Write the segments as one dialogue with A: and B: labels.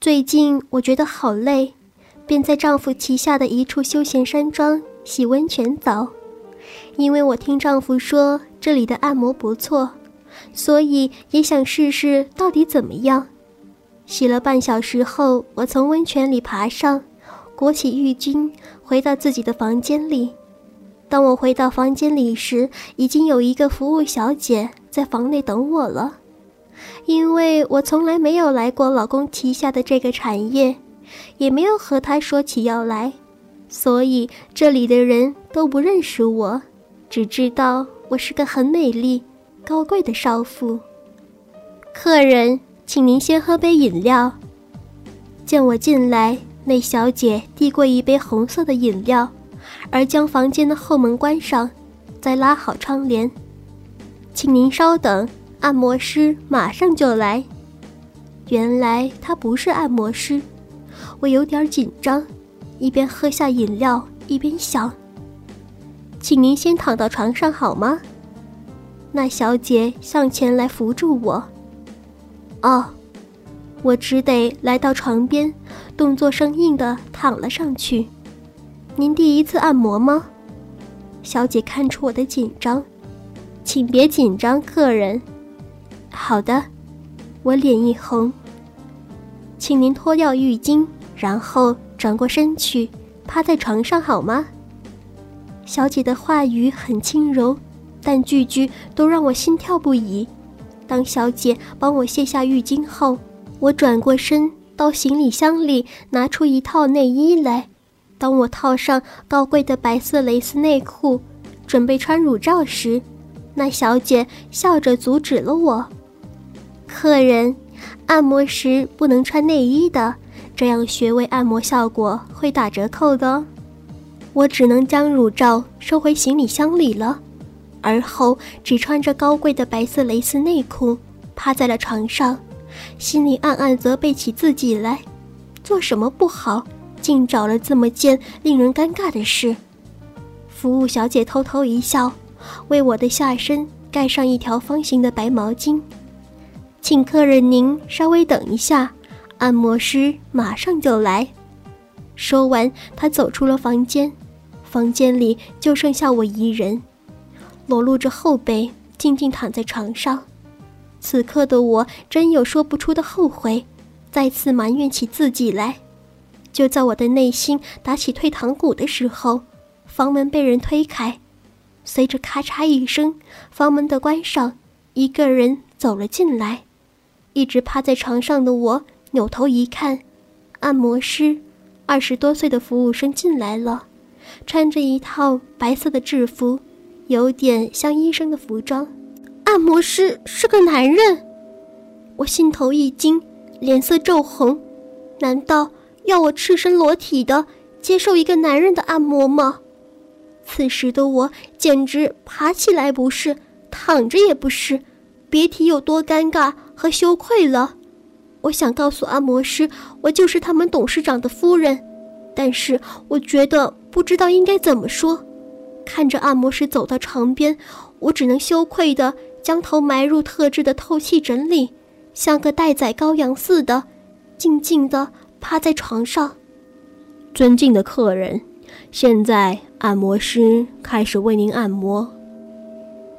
A: 最近我觉得好累，便在丈夫旗下的一处休闲山庄洗温泉澡。因为我听丈夫说这里的按摩不错，所以也想试试到底怎么样。洗了半小时后，我从温泉里爬上，裹起浴巾，回到自己的房间里。当我回到房间里时，已经有一个服务小姐在房内等我了。因为我从来没有来过老公旗下的这个产业，也没有和他说起要来，所以这里的人都不认识我，只知道我是个很美丽、高贵的少妇。客人。请您先喝杯饮料。见我进来，那小姐递过一杯红色的饮料，而将房间的后门关上，再拉好窗帘。请您稍等，按摩师马上就来。原来他不是按摩师，我有点紧张，一边喝下饮料一边想：请您先躺到床上好吗？那小姐向前来扶住我。哦，我只得来到床边，动作生硬的躺了上去。您第一次按摩吗？小姐看出我的紧张，请别紧张，客人。好的，我脸一红。请您脱掉浴巾，然后转过身去，趴在床上好吗？小姐的话语很轻柔，但句句都让我心跳不已。当小姐帮我卸下浴巾后，我转过身到行李箱里拿出一套内衣来。当我套上高贵的白色蕾丝内裤，准备穿乳罩时，那小姐笑着阻止了我。客人，按摩时不能穿内衣的，这样穴位按摩效果会打折扣的。我只能将乳罩收回行李箱里了。而后只穿着高贵的白色蕾丝内裤，趴在了床上，心里暗暗责备起自己来：做什么不好，竟找了这么件令人尴尬的事。服务小姐偷偷一笑，为我的下身盖上一条方形的白毛巾，请客人您稍微等一下，按摩师马上就来。说完，他走出了房间，房间里就剩下我一人。裸露着后背，静静躺在床上。此刻的我真有说不出的后悔，再次埋怨起自己来。就在我的内心打起退堂鼓的时候，房门被人推开，随着咔嚓一声，房门的关上，一个人走了进来。一直趴在床上的我扭头一看，按摩师，二十多岁的服务生进来了，穿着一套白色的制服。有点像医生的服装，按摩师是个男人，我心头一惊，脸色骤红。难道要我赤身裸体的接受一个男人的按摩吗？此时的我简直爬起来不是，躺着也不是，别提有多尴尬和羞愧了。我想告诉按摩师，我就是他们董事长的夫人，但是我觉得不知道应该怎么说。看着按摩师走到床边，我只能羞愧地将头埋入特制的透气枕里，像个待宰羔羊似的，静静地趴在床上。
B: 尊敬的客人，现在按摩师开始为您按摩。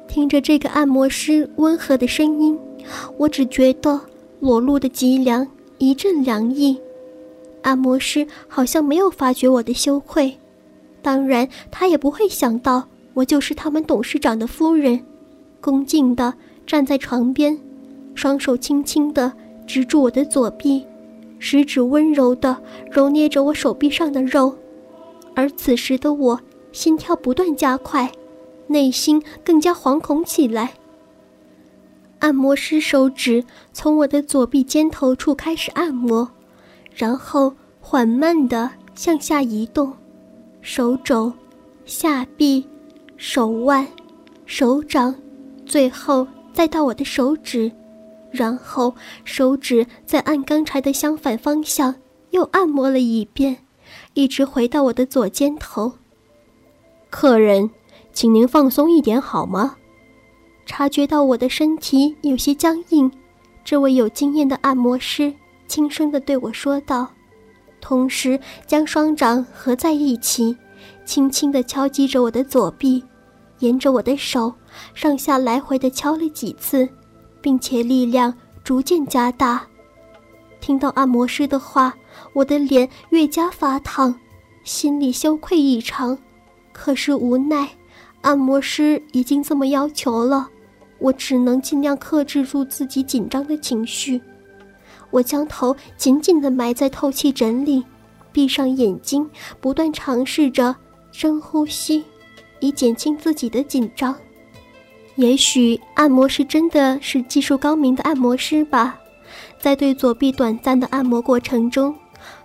A: 听着这个按摩师温和的声音，我只觉得裸露的脊梁一阵凉意。按摩师好像没有发觉我的羞愧。当然，他也不会想到我就是他们董事长的夫人，恭敬地站在床边，双手轻轻地执住我的左臂，食指温柔地揉捏着我手臂上的肉，而此时的我心跳不断加快，内心更加惶恐起来。按摩师手指从我的左臂肩头处开始按摩，然后缓慢地向下移动。手肘、下臂、手腕、手掌，最后再到我的手指，然后手指再按刚才的相反方向又按摩了一遍，一直回到我的左肩头。
B: 客人，请您放松一点好吗？
A: 察觉到我的身体有些僵硬，这位有经验的按摩师轻声地对我说道，同时将双掌合在一起，轻轻地敲击着我的左臂，沿着我的手上下来回地敲了几次，并且力量逐渐加大。听到按摩师的话，我的脸越加发烫，心里羞愧异常，可是无奈，按摩师已经这么要求了，我只能尽量克制住自己紧张的情绪。我将头紧紧地埋在透气枕里，闭上眼睛，不断尝试着深呼吸，以减轻自己的紧张。也许按摩师真的是技术高明的按摩师吧。在对左臂短暂的按摩过程中，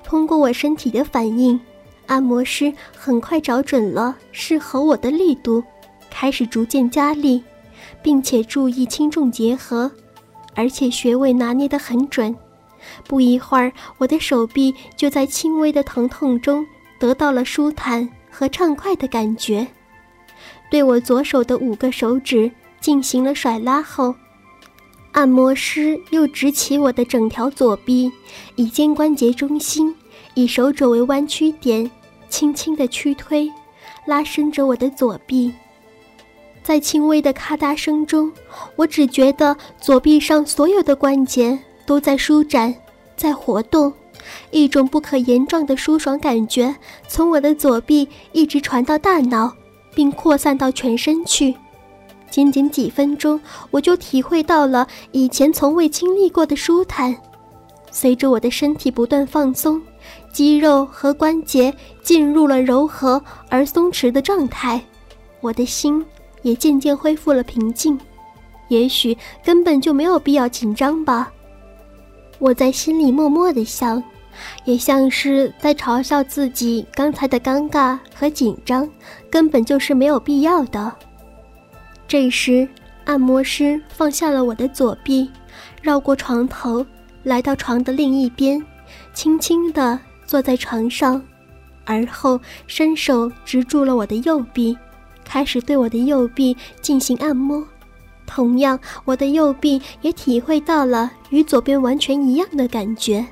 A: 通过我身体的反应，按摩师很快找准了适合我的力度，开始逐渐加力，并且注意轻重结合，而且穴位拿捏得很准。不一会儿，我的手臂就在轻微的疼痛中得到了舒坦和畅快的感觉。对我左手的五个手指进行了甩拉后。按摩师又直起我的整条左臂，以肩关节中心，以手肘为弯曲点，轻轻地屈推，拉伸着我的左臂。在轻微的咔嗒声中，我只觉得左臂上所有的关节都在舒展，在活动，一种不可言状的舒爽感觉从我的左臂一直传到大脑，并扩散到全身去。仅仅几分钟，我就体会到了以前从未经历过的舒坦。随着我的身体不断放松，肌肉和关节进入了柔和而松弛的状态，我的心也渐渐恢复了平静。也许根本就没有必要紧张吧，我在心里默默地想，也像是在嘲笑自己刚才的尴尬和紧张，根本就是没有必要的。这时，按摩师放下了我的左臂，绕过床头，来到床的另一边，轻轻地坐在床上，而后伸手执住了我的右臂，开始对我的右臂进行按摩。同样，我的右臂也体会到了与左边完全一样的感觉。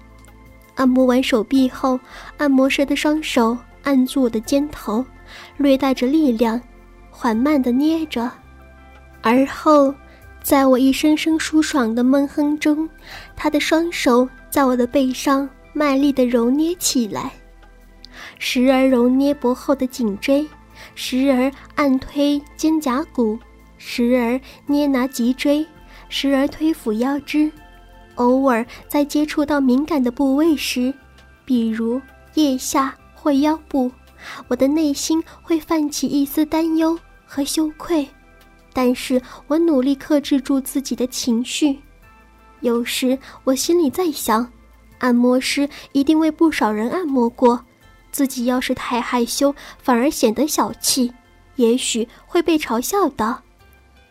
A: 按摩完手臂后，按摩师的双手按住我的肩头，略带着力量，缓慢地捏着。而后，在我一声声舒爽的闷哼中，他的双手在我的背上卖力地揉捏起来，时而揉捏脖后的颈椎，时而按推肩胛骨，时而捏拿脊椎，时而推抚腰肢。偶尔在接触到敏感的部位时，比如腋下或腰部，我的内心会泛起一丝担忧和羞愧。但是我努力克制住自己的情绪，有时我心里在想，按摩师一定为不少人按摩过，自己要是太害羞，反而显得小气，也许会被嘲笑的。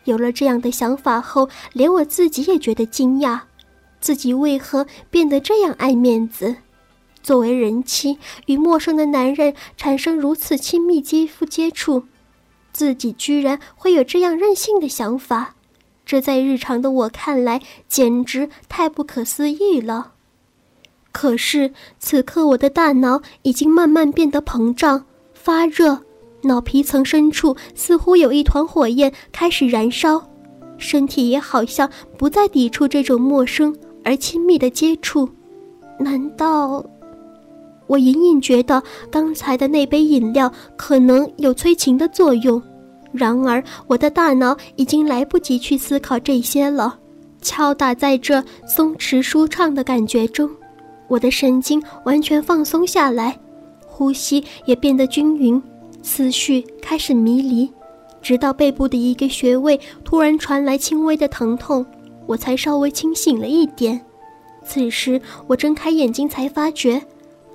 A: 有了这样的想法后，连我自己也觉得惊讶，自己为何变得这样爱面子？作为人妻，与陌生的男人产生如此亲密肌肤接触。自己居然会有这样任性的想法，这在日常的我看来简直太不可思议了。可是此刻我的大脑已经慢慢变得膨胀、发热，脑皮层深处似乎有一团火焰开始燃烧，身体也好像不再抵触这种陌生而亲密的接触。难道？我隐隐觉得刚才的那杯饮料可能有催情的作用，然而我的大脑已经来不及去思考这些了。敲打在这松弛舒畅的感觉中，我的神经完全放松下来，呼吸也变得均匀，思绪开始迷离，直到背部的一个穴位突然传来轻微的疼痛，我才稍微清醒了一点。此时我睁开眼睛，才发觉。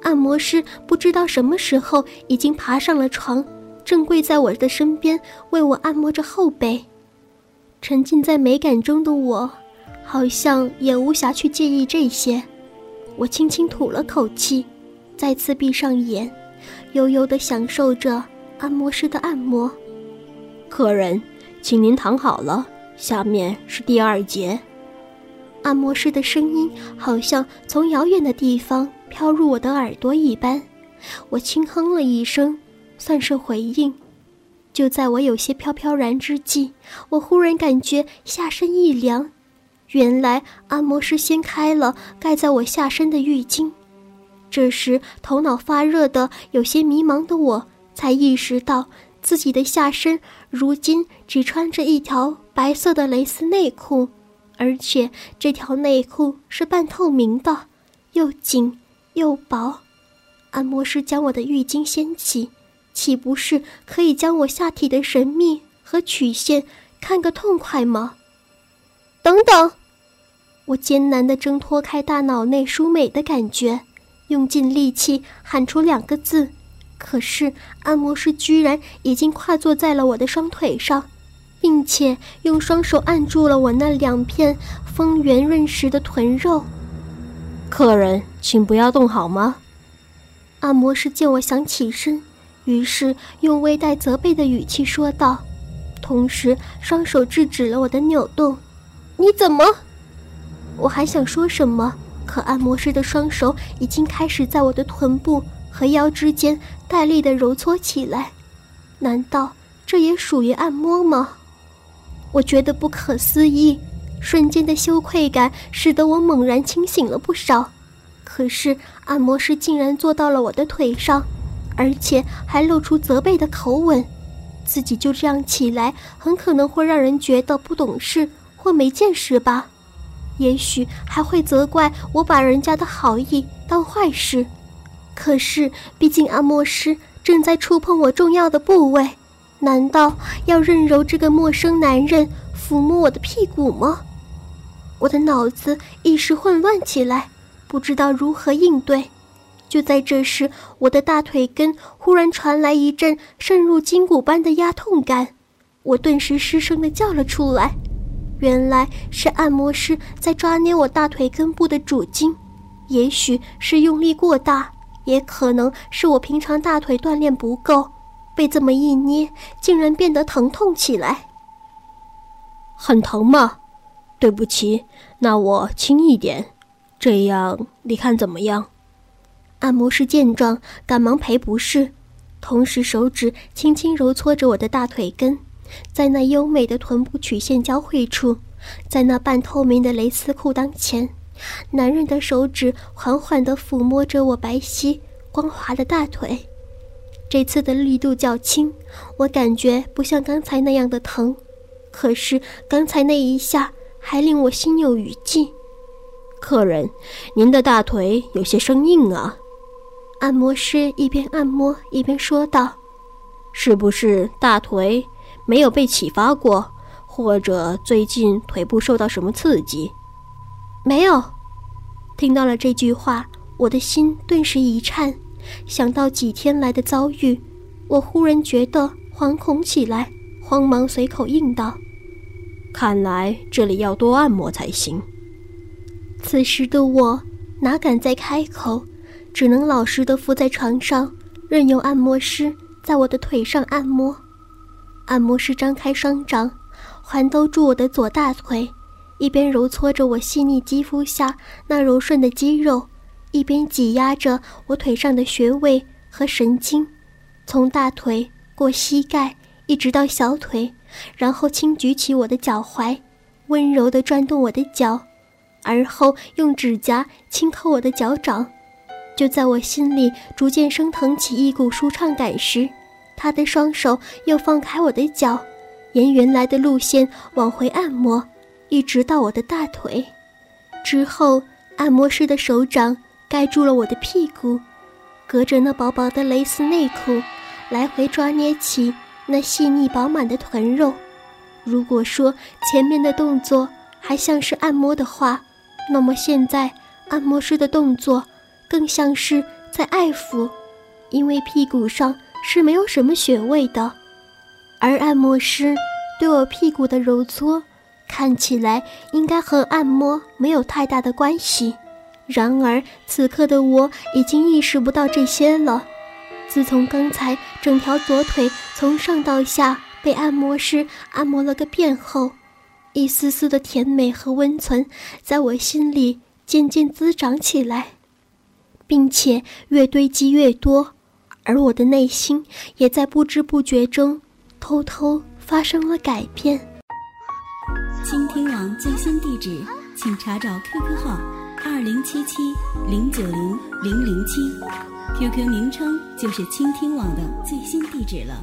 A: 按摩师不知道什么时候已经爬上了床，正跪在我的身边为我按摩着后背。沉浸在美感中的我，好像也无暇去介意这些。我轻轻吐了口气，再次闭上眼，悠悠地享受着按摩师的按摩。
B: 客人，请您躺好了，下面是第二节。
A: 按摩师的声音好像从遥远的地方飘入我的耳朵一般，我轻哼了一声，算是回应。就在我有些飘飘然之际，我忽然感觉下身一凉，原来按摩师掀开了盖在我下身的浴巾。这时，头脑发热的、有些迷茫的我，才意识到自己的下身如今只穿着一条白色的蕾丝内裤，而且这条内裤是半透明的，又紧又薄。按摩师将我的浴巾掀起，岂不是可以将我下体的神秘和曲线看个痛快吗？等等，我艰难地挣脱开大脑内舒美的感觉。用尽力气喊出两个字，可是按摩师居然已经跨坐在了我的双腿上，并且用双手按住了我那两片丰圆润实的臀肉。
B: 客人，请不要动，好吗？
A: 按摩师见我想起身，于是用微带责备的语气说道，同时双手制止了我的扭动。你怎么？我还想说什么。可按摩师的双手已经开始在我的臀部和腰之间带力地揉搓起来，难道这也属于按摩吗？我觉得不可思议，瞬间的羞愧感使得我猛然清醒了不少。可是按摩师竟然坐到了我的腿上，而且还露出责备的口吻，自己就这样起来，很可能会让人觉得不懂事或没见识吧。也许还会责怪我把人家的好意当坏事，可是毕竟按摩师正在触碰我重要的部位，难道要任由这个陌生男人抚摸我的屁股吗？我的脑子一时混乱起来，不知道如何应对。就在这时，我的大腿根忽然传来一阵渗入筋骨般的压痛感，我顿时失声的叫了出来。原来是按摩师在抓捏我大腿根部的主筋，也许是用力过大，也可能是我平常大腿锻炼不够，被这么一捏，竟然变得疼痛起来。
B: 很疼吗？对不起，那我轻一点，这样你看怎么样？
A: 按摩师见状，赶忙赔不是，同时手指轻轻揉搓着我的大腿根。在那优美的臀部曲线交汇处，在那半透明的蕾丝裤裆前，男人的手指缓缓地抚摸着我白皙光滑的大腿。这次的力度较轻，我感觉不像刚才那样的疼。可是刚才那一下还令我心有余悸。
B: 客人，您的大腿有些生硬啊。
A: 按摩师一边按摩一边说道：“
B: 是不是大腿？”没有被启发过，或者最近腿部受到什么刺激？
A: 没有。听到了这句话，我的心顿时一颤。想到几天来的遭遇，我忽然觉得惶恐起来，慌忙随口应道：“
B: 看来这里要多按摩才行。”
A: 此时的我哪敢再开口，只能老实的伏在床上，任由按摩师在我的腿上按摩。按摩师张开双掌，环兜住我的左大腿，一边揉搓着我细腻肌肤下那柔顺的肌肉，一边挤压着我腿上的穴位和神经，从大腿过膝盖一直到小腿，然后轻举起我的脚踝，温柔地转动我的脚，而后用指甲轻抠我的脚掌。就在我心里逐渐升腾起一股舒畅感时，他的双手又放开我的脚，沿原来的路线往回按摩，一直到我的大腿。之后，按摩师的手掌盖住了我的屁股，隔着那薄薄的蕾丝内裤，来回抓捏起那细腻饱满的臀肉。如果说前面的动作还像是按摩的话，那么现在按摩师的动作更像是在爱抚，因为屁股上。是没有什么穴位的，而按摩师对我屁股的揉搓，看起来应该和按摩没有太大的关系。然而此刻的我已经意识不到这些了。自从刚才整条左腿从上到下被按摩师按摩了个遍后，一丝丝的甜美和温存在我心里渐渐滋长起来，并且越堆积越多，而我的内心也在不知不觉中偷偷发生了改变。
C: 倾听网最新地址，请查找 QQ 号二零七七零九零零零七，QQ 名称就是倾听网的最新地址了。